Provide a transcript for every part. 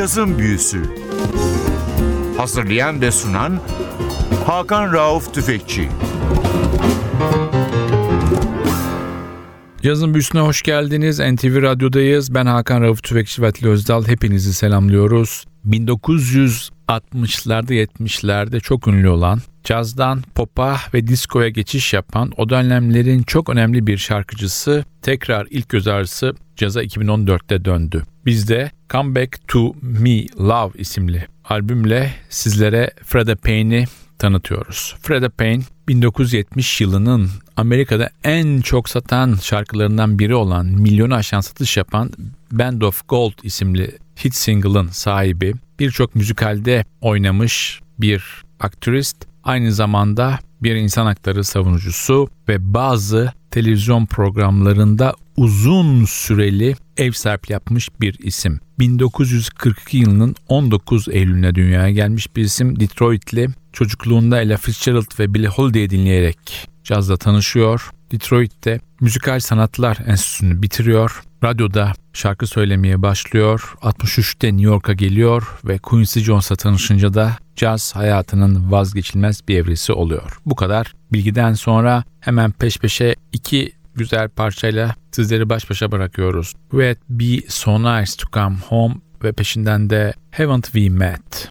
Cazın Büyüsü Hazırlayan ve sunan Hakan Rauf Tüfekçi Yazın büyüsüne hoş geldiniz. NTV Radyo'dayız. Ben Hakan Rauf Tüfekçi ve Özdal. Hepinizi selamlıyoruz. 1960'larda 70'lerde çok ünlü olan, cazdan pop'a ve diskoya geçiş yapan o dönemlerin çok önemli bir şarkıcısı tekrar ilk göz ağrısı caza 2014'te döndü. Biz de Come Back to Me Love isimli albümle sizlere Freda Payne'i tanıtıyoruz. Freda Payne 1970 yılının Amerika'da en çok satan şarkılarından biri olan milyonu aşan satış yapan Band of Gold isimli hit single'ın sahibi. Birçok müzikalde oynamış bir aktrist. Aynı zamanda bir insan hakları savunucusu ve bazı televizyon programlarında uzun süreli ev sahipliği yapmış bir isim. 1942 yılının 19 Eylül'üne dünyaya gelmiş bir isim Detroit'li. Çocukluğunda Ella Fitzgerald ve Billie Holiday'i dinleyerek cazla tanışıyor. Detroit'te Müzikal Sanatlar Enstitüsü'nü bitiriyor. Radyoda şarkı söylemeye başlıyor. 63'te New York'a geliyor ve Quincy Jones'la tanışınca da caz hayatının vazgeçilmez bir evresi oluyor. Bu kadar bilgiden sonra hemen peş peşe iki güzel parçayla sizleri baş başa bırakıyoruz. Would Be So Nice To Come Home ve peşinden de Haven't We Met?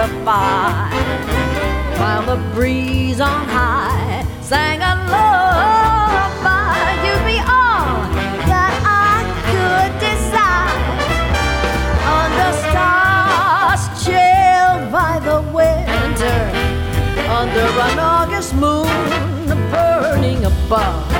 The fire while the breeze on high sang a lullaby. You'd be all that I could desire under stars chilled by the winter under an August moon burning above.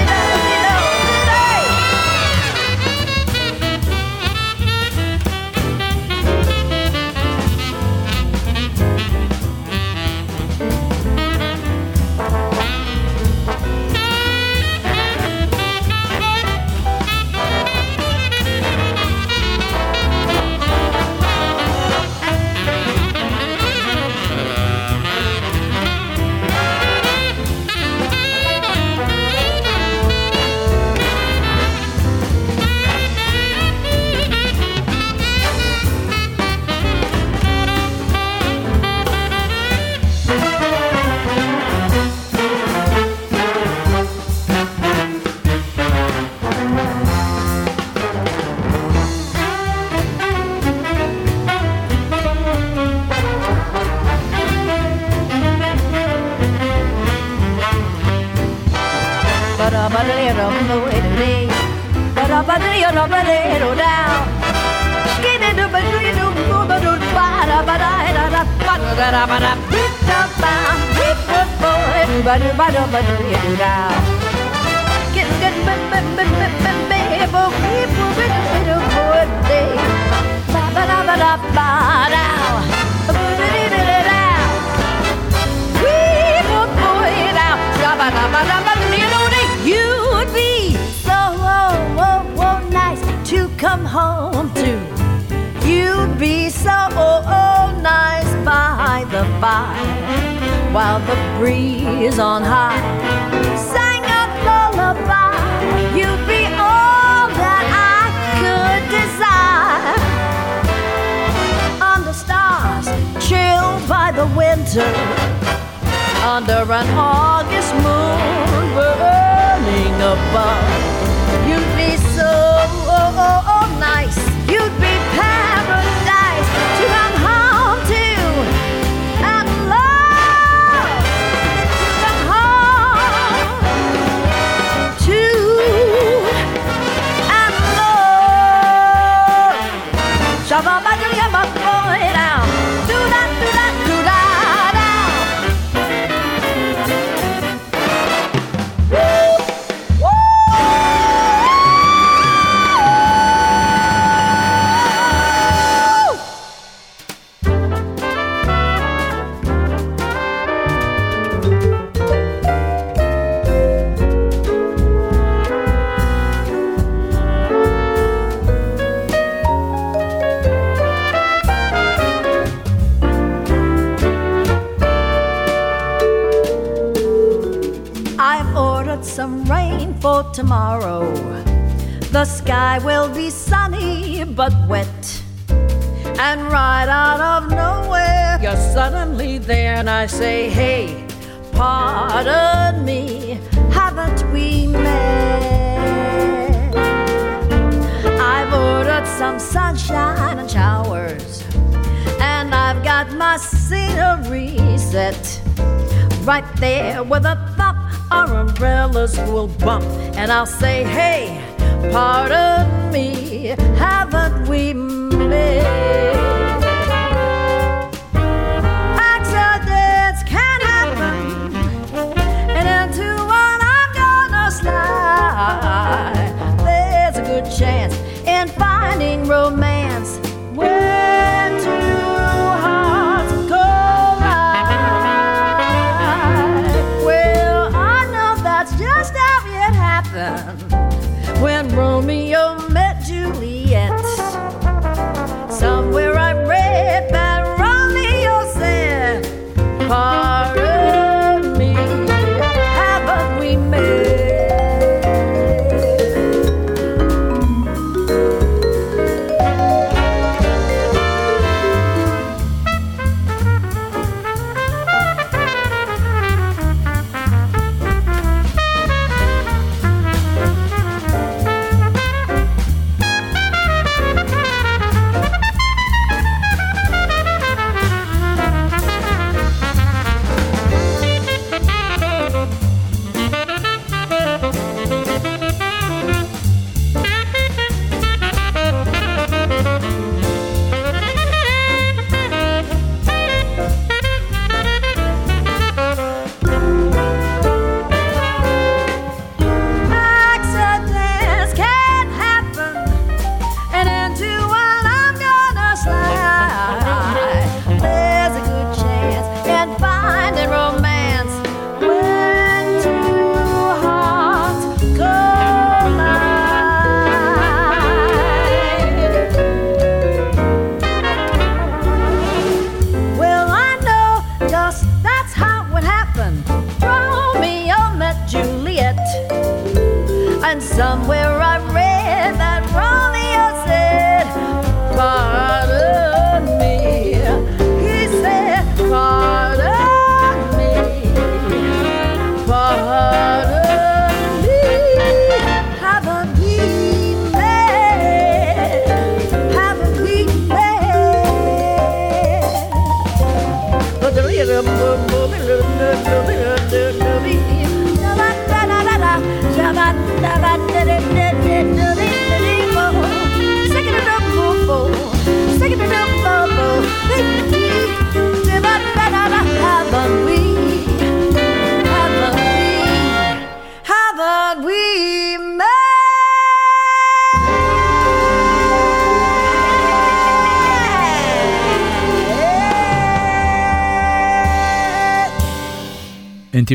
home to You'd be so nice by the fire while the breeze on high sang a lullaby. You'd be all that I could desire. Under stars, chilled by the winter, under an August moon burning above, you'd be so. Shabba tomorrow. The sky will be sunny but wet. And right out of nowhere, you're suddenly there, and I say, Hey, pardon me, haven't we met? I've ordered some sunshine and showers, and I've got my scenery set right there with a thump. Our umbrellas will bump, and I'll say, Hey, pardon me, haven't we met? Accidents can happen, and into one I'm gonna slide. There's a good chance in finding romance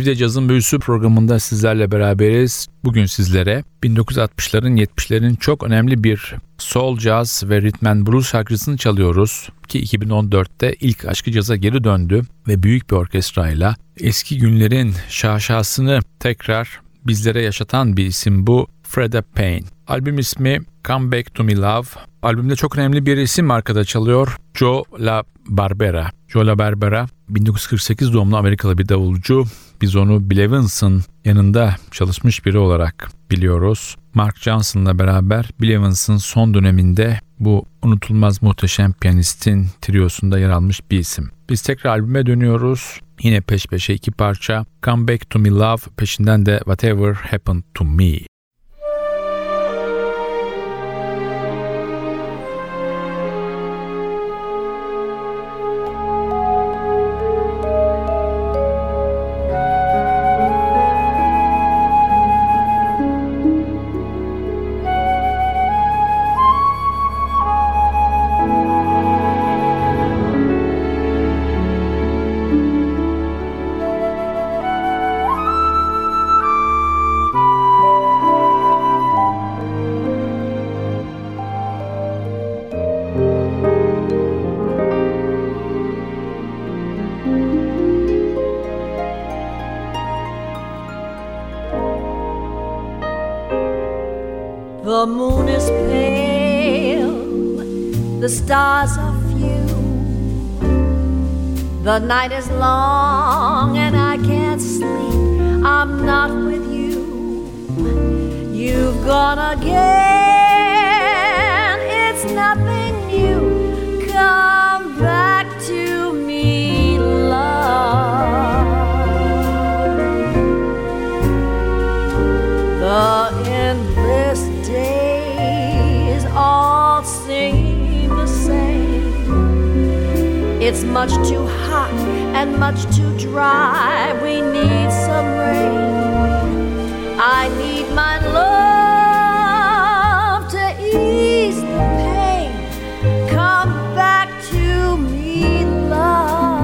NTV'de Cazın Büyüsü programında sizlerle beraberiz. Bugün sizlere 1960'ların 70'lerin çok önemli bir soul, jazz ve rhythm and blues şarkısını çalıyoruz ki 2014'te ilk aşkı caza geri döndü ve büyük bir orkestrayla eski günlerin şaşasını tekrar bizlere yaşatan bir isim bu Freda Payne. Albüm ismi Come Back To Me Love. Albümde çok önemli bir isim arkada çalıyor. Joe La Barbera. Joe La Barbera 1948 doğumlu Amerikalı bir davulcu. Biz onu Bill yanında çalışmış biri olarak biliyoruz. Mark Johnson'la beraber Bill son döneminde bu unutulmaz muhteşem piyanistin triosunda yer almış bir isim. Biz tekrar albüme dönüyoruz. Yine peş peşe iki parça. Come Back To Me Love peşinden de Whatever Happened To Me. Stars are few. The night is long and I can't sleep. I'm not with you. You've gone again. It's much too hot and much too dry. We need some rain. I need my love to ease the pain. Come back to me, love.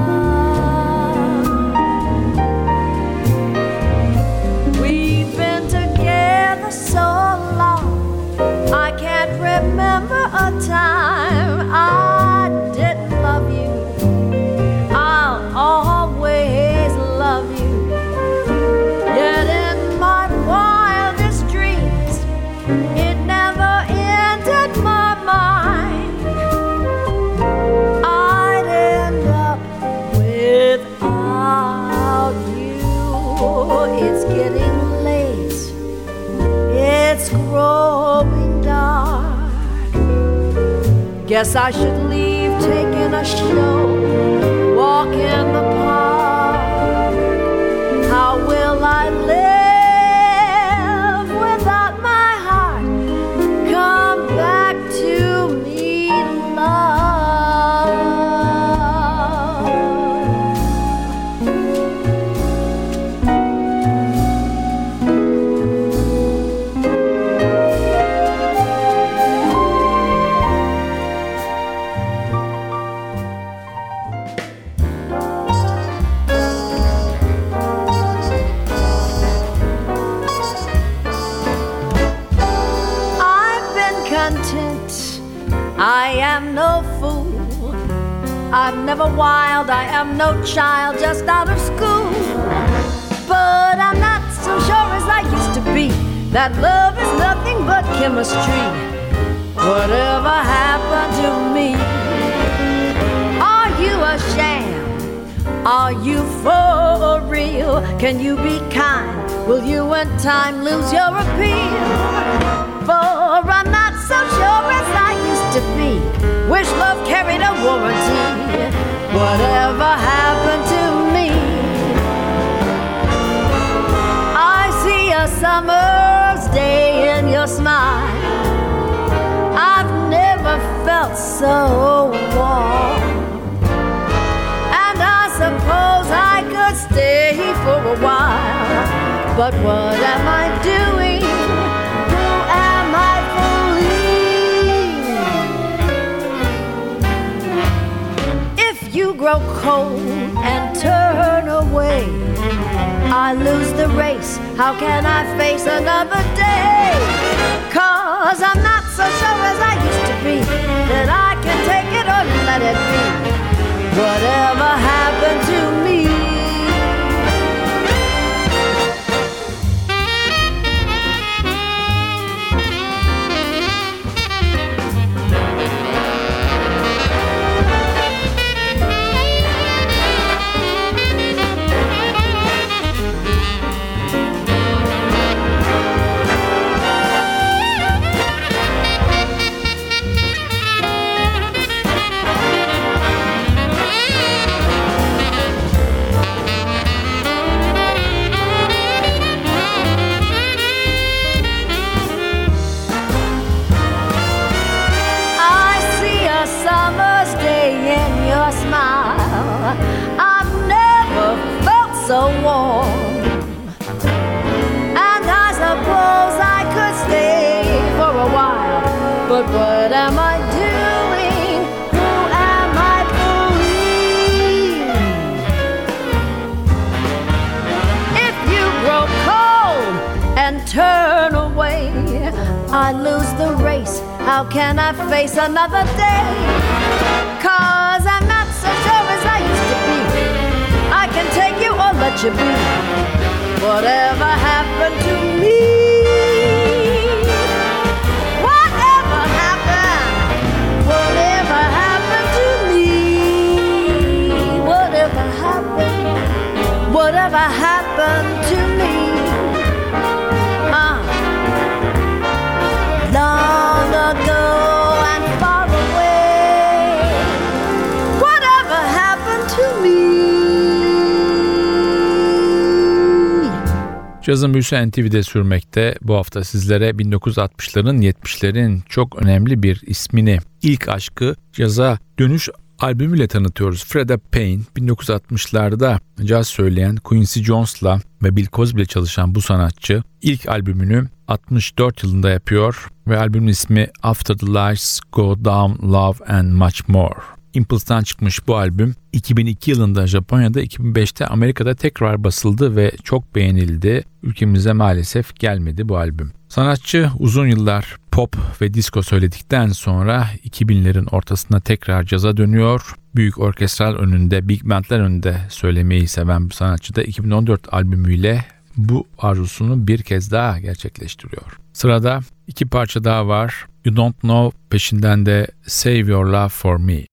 We've been together so long, I can't remember a time Guess I should leave taking a show, walk content. I am no fool. I'm never wild. I am no child just out of school. But I'm not so sure as I used to be that love is nothing but chemistry. Whatever happened to me? Are you a sham? Are you for real? Can you be kind? Will you in time lose your appeal? I'm not so sure as I used to be. Wish love carried a warranty. Whatever happened to me? I see a summer's day in your smile. I've never felt so warm. And I suppose I could stay for a while. But what am I doing? Grow cold and turn away, I lose the race. How can I face another I lose the race. How can I face another day? Cause I'm not so sure as I used to be. I can take you or let you be. Whatever happened to me? Cazın büyüsü NTV'de sürmekte. Bu hafta sizlere 1960'ların 70'lerin çok önemli bir ismini, ilk aşkı caza dönüş albümüyle tanıtıyoruz. Freda Payne 1960'larda caz söyleyen Quincy Jones'la ve Bill Cosby ile çalışan bu sanatçı ilk albümünü 64 yılında yapıyor ve albümün ismi After the Lights Go Down Love and Much More. Impulse'dan çıkmış bu albüm 2002 yılında Japonya'da 2005'te Amerika'da tekrar basıldı ve çok beğenildi. Ülkemize maalesef gelmedi bu albüm. Sanatçı uzun yıllar pop ve disco söyledikten sonra 2000'lerin ortasında tekrar caza dönüyor. Büyük orkestral önünde, big bandler önünde söylemeyi seven bu sanatçı da 2014 albümüyle bu arzusunu bir kez daha gerçekleştiriyor. Sırada iki parça daha var. You Don't Know peşinden de Save Your Love For Me.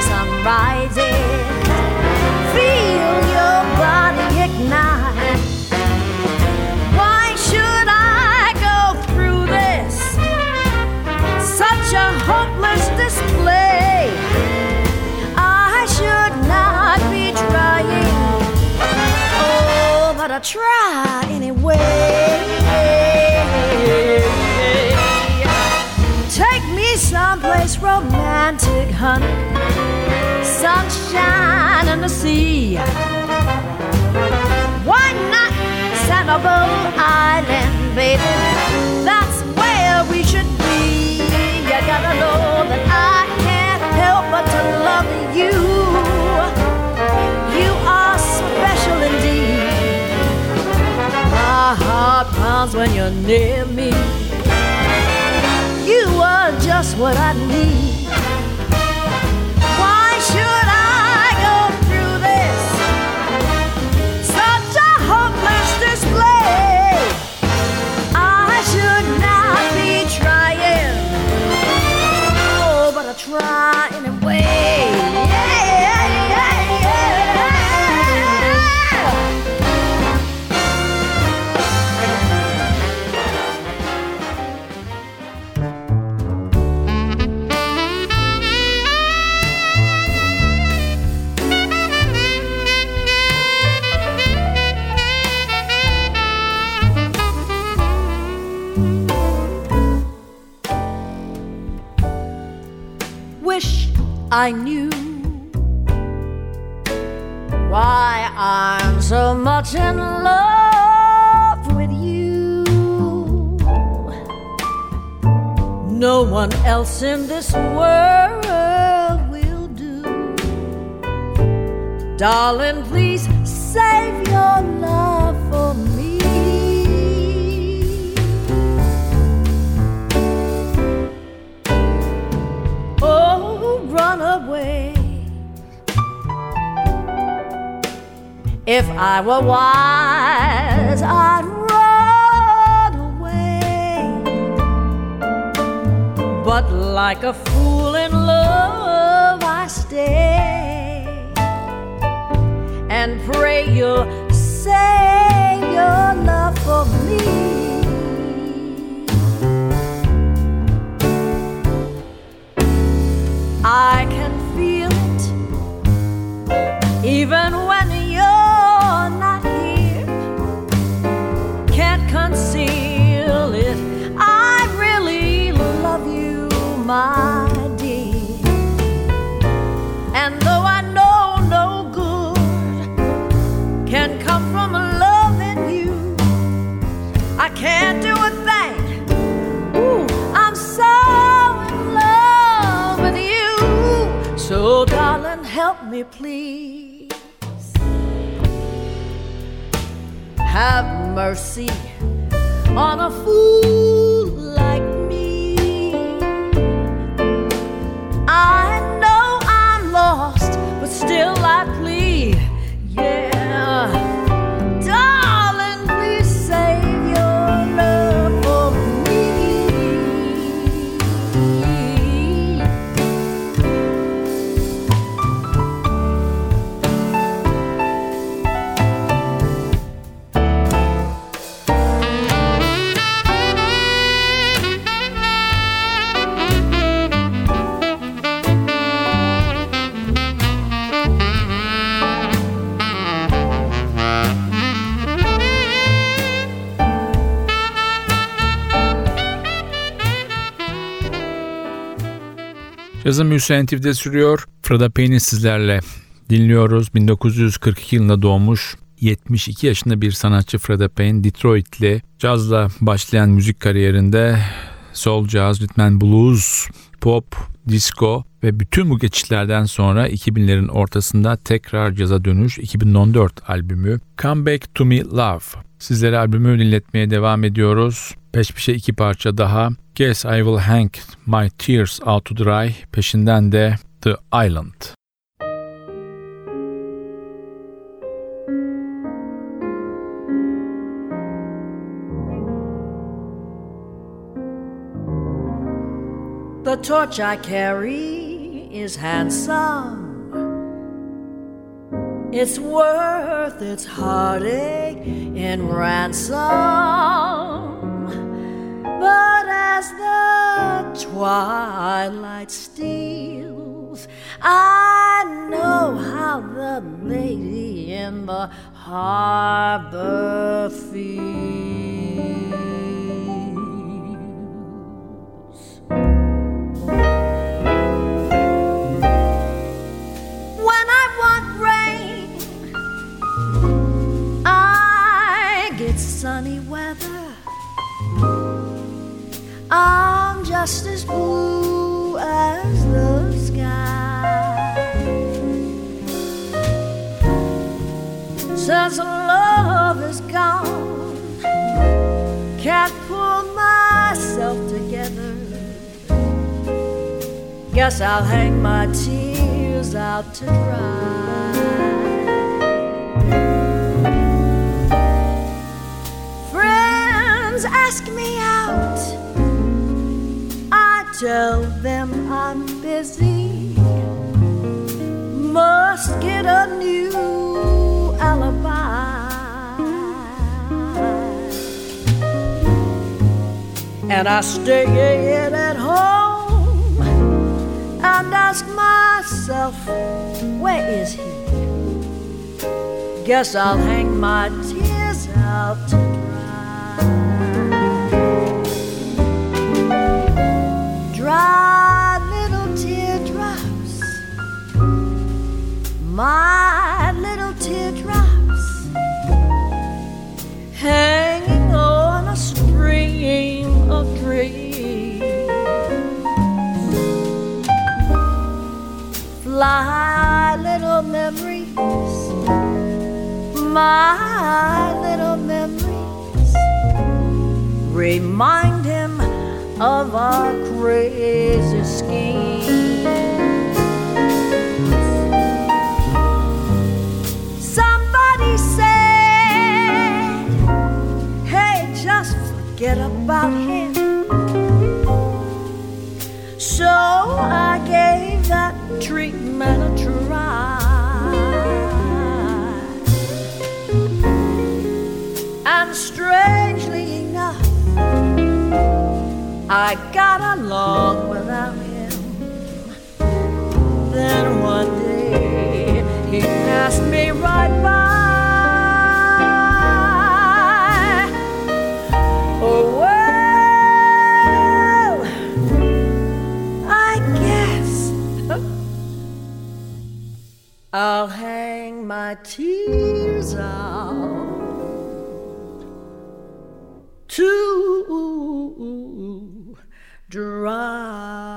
sun rises feel your body ignite. Why should I go through this? Such a hopeless display. I should not be trying. Oh, but I try anyway. Romantic, honey sunshine and the sea. Why not Sanibel Island, baby? That's where we should be. You gotta know that I can't help but to love you. You are special indeed. My heart pounds when you're near me. Just what I need. I knew why I'm so much in love with you. No one else in this world will do. Darling, please save your love If I were wise, I'd run away. But like a fool in love, I stay and pray you'll save your love for me. Me, please. Have mercy on a fool like me. I know I'm lost, but still Cazın Müziği NTV'de sürüyor. Freda Payne'i sizlerle dinliyoruz. 1942 yılında doğmuş 72 yaşında bir sanatçı Freda Payne Detroit'li cazla başlayan müzik kariyerinde soul rhythm and blues, pop, disco ve bütün bu geçişlerden sonra 2000'lerin ortasında tekrar caza dönüş 2014 albümü Come Back To Me Love. Sizlere albümü dinletmeye devam ediyoruz. Peş peşe iki parça daha. Guess I Will Hang My Tears Out To Dry peşinden de The Island. The torch I carry is handsome. It's worth its heartache in ransom. But as the twilight steals, I know how the lady in the harbor feels. I'm just as blue as the sky. Since love is gone, can't pull myself together. Guess I'll hang my tears out to dry. Friends ask me out. Tell them I'm busy. Must get a new alibi. And I stay in at home and ask myself, where is he? Guess I'll hang my tears out Dry little teardrops, my little teardrops, hanging on a string of dreams. Fly, little memories, my little memories. Remind of our crazy schemes. Somebody said, hey, just forget about him. So I gave that treatment I got along without him. Then one day he passed me right by. Oh, well, I guess I'll hang my tears out to dry.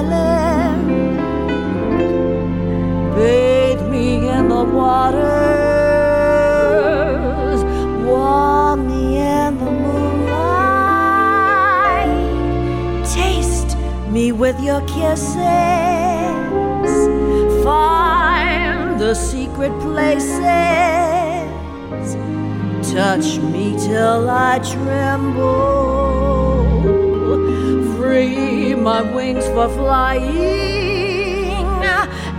Island. Bathe me in the waters, warm me in the moonlight, taste me with your kisses, find the secret places touch me till I tremble. Free my wings for flying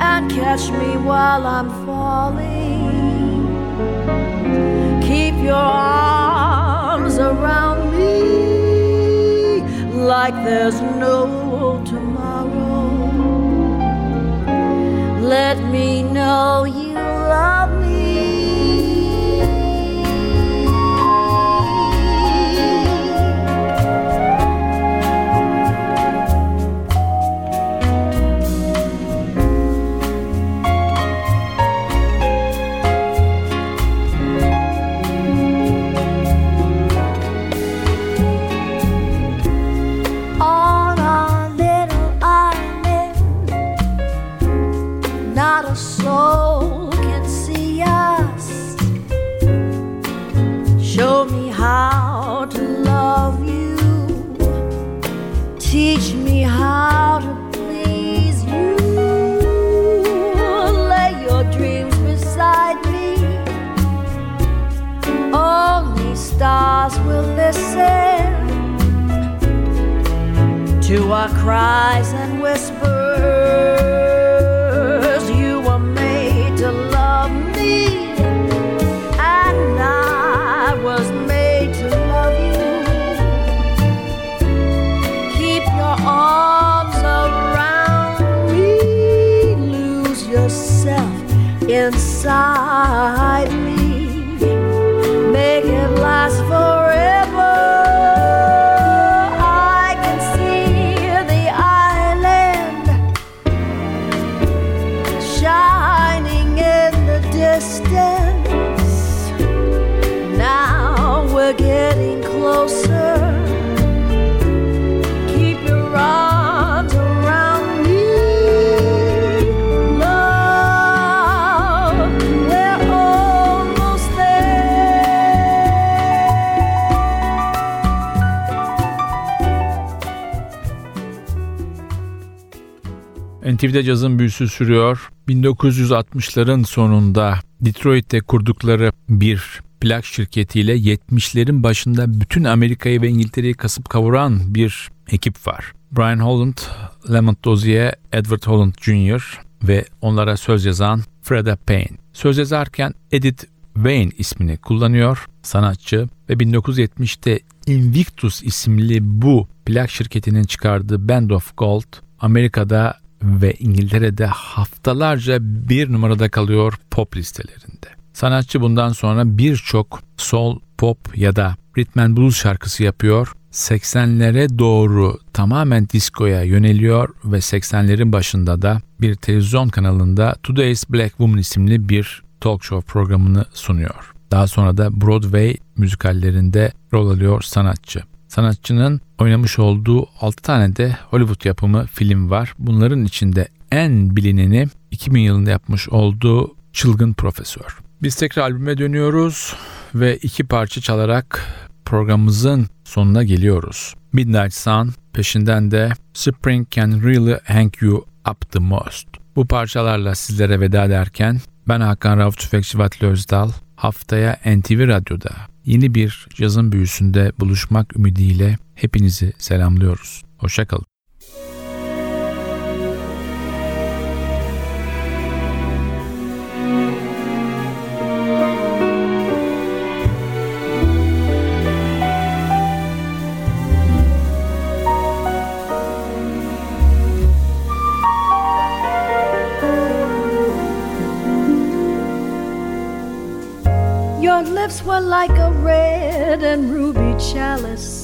and catch me while I'm falling. Keep your arms around me like there's no tomorrow. Let me know our cries and whispers. You were made to love me, and I was made to love you. Keep your arms around me, lose yourself inside NTV'de cazın büyüsü sürüyor. 1960'ların sonunda Detroit'te kurdukları bir plak şirketiyle 70'lerin başında bütün Amerika'yı ve İngiltere'yi kasıp kavuran bir ekip var. Brian Holland, Lamont Dozier, Edward Holland Jr. ve onlara söz yazan Freda Payne. Söz yazarken Edith Wayne ismini kullanıyor sanatçı ve 1970'te Invictus isimli bu plak şirketinin çıkardığı Band of Gold Amerika'da ve İngiltere'de haftalarca bir numarada kalıyor pop listelerinde. Sanatçı bundan sonra birçok soul, pop ya da rhythm and blues şarkısı yapıyor. 80'lere doğru tamamen diskoya yöneliyor ve 80'lerin başında da bir televizyon kanalında Today's Black Woman isimli bir talk show programını sunuyor. Daha sonra da Broadway müzikallerinde rol alıyor sanatçı. Sanatçının oynamış olduğu 6 tane de Hollywood yapımı film var. Bunların içinde en bilineni 2000 yılında yapmış olduğu Çılgın Profesör. Biz tekrar albüme dönüyoruz ve iki parça çalarak programımızın sonuna geliyoruz. Midnight Sun, peşinden de Spring Can Really Hang You Up The Most. Bu parçalarla sizlere veda ederken ben Hakan Rauf Tüfekçi Vatli Özdal. Haftaya NTV Radyo'da yeni bir cazın büyüsünde buluşmak ümidiyle hepinizi selamlıyoruz. Hoşçakalın. Your lips were like a red and ruby chalice,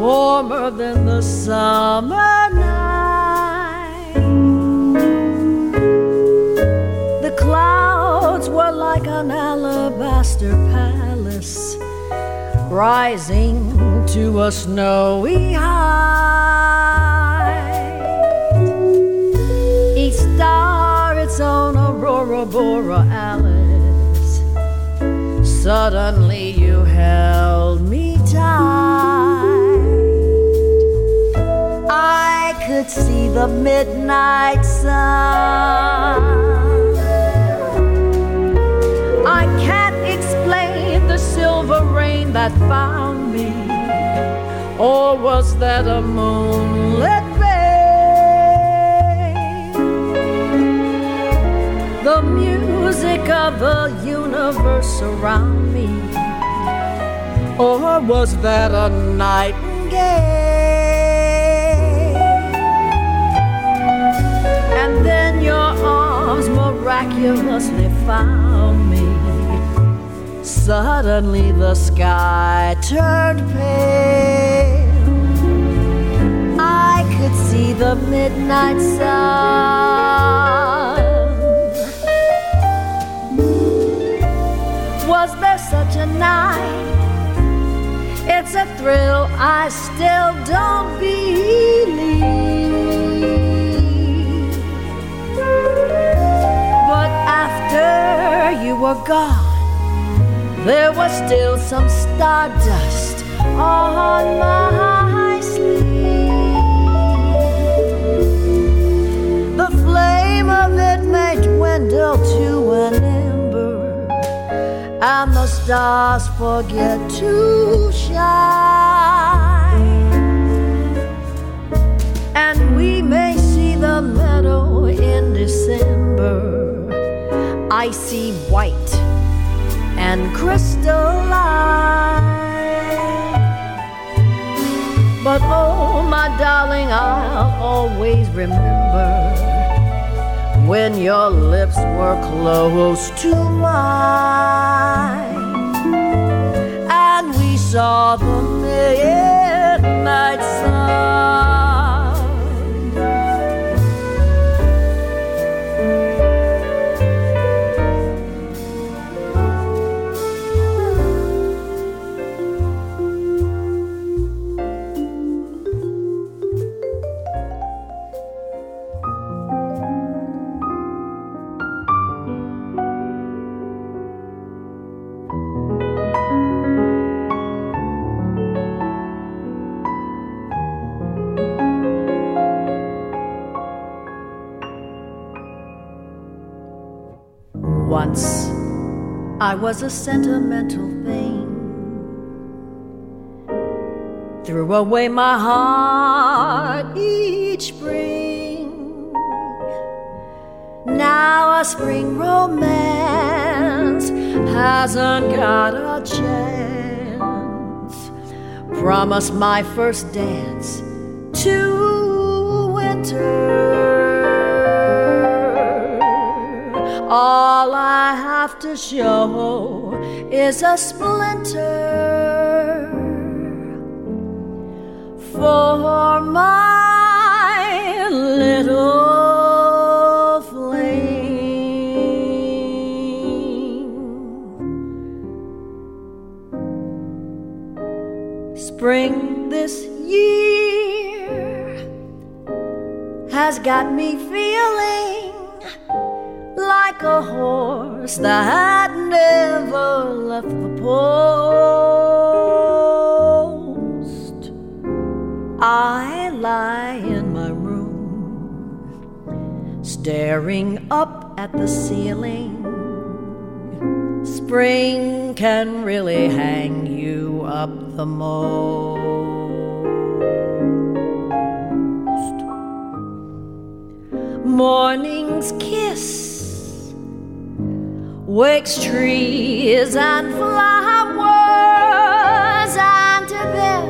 warmer than the summer night. The clouds were like an alabaster palace, rising to a snowy height. Each star its own aurora borealis. Suddenly could see the midnight sun. I can't explain the silver rain that found me, or was that a moonlit bay? The music of the universe around me, or was that a nightingale? Then your arms miraculously found me. Suddenly the sky turned pale. I could see the midnight sun. Was there such a night? It's a thrill I still don't believe. Gone, there was still some stardust on my sleeve. The flame of it may dwindle to an ember, and the stars forget to shine. And we may see the meadow in December, icy white and crystalline. But oh, my darling, I'll always remember when your lips were close to mine and we saw the midnight sun. I was a sentimental thing. Threw away my heart each spring. Now a spring romance hasn't got a chance. Promise my first dance to winter. All I to show is a splinter for my little flame. Spring this year has got me feeling like a horse that never left the post. I lie in my room, staring up at the ceiling. Spring can really hang you up the most. Morning's kiss wakes trees and flowers, and to them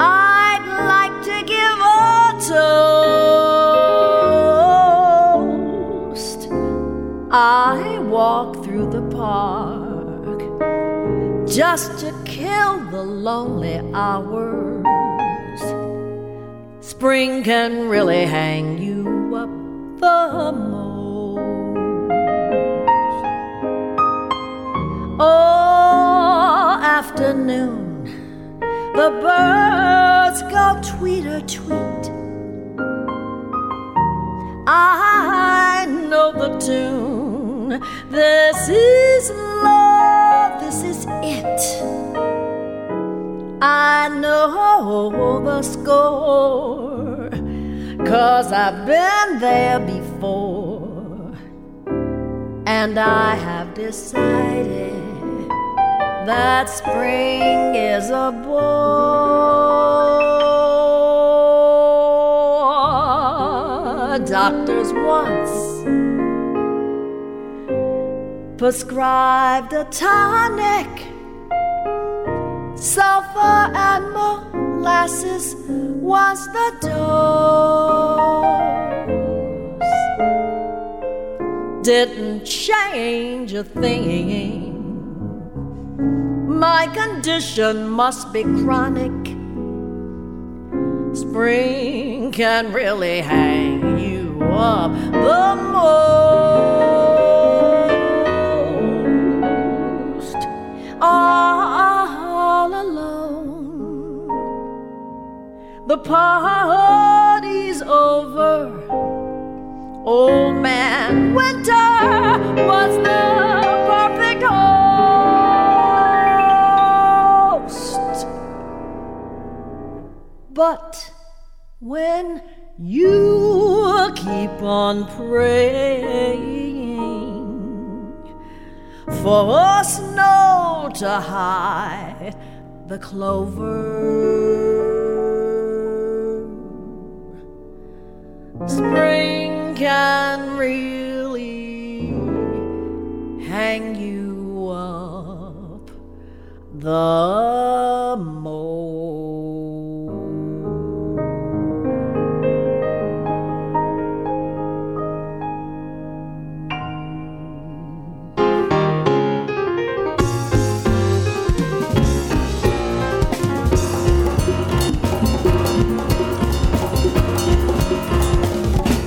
I'd like to give a toast. I walk through the park just to kill the lonely hours. Spring can really hang you up the most. Oh, afternoon, the birds go tweeter tweet. I know the tune. This is love, this is it. I know the score, cause I've been there before. And I have decided that spring is a bore. Doctors once prescribed a tonic, sulfur and molasses was the dose. Didn't change a thing. My condition must be chronic. Spring can really hang you up the most. All alone, the party's over. Old man Winter was the But when you keep on praying for snow to hide the clover. Spring can really hang you up the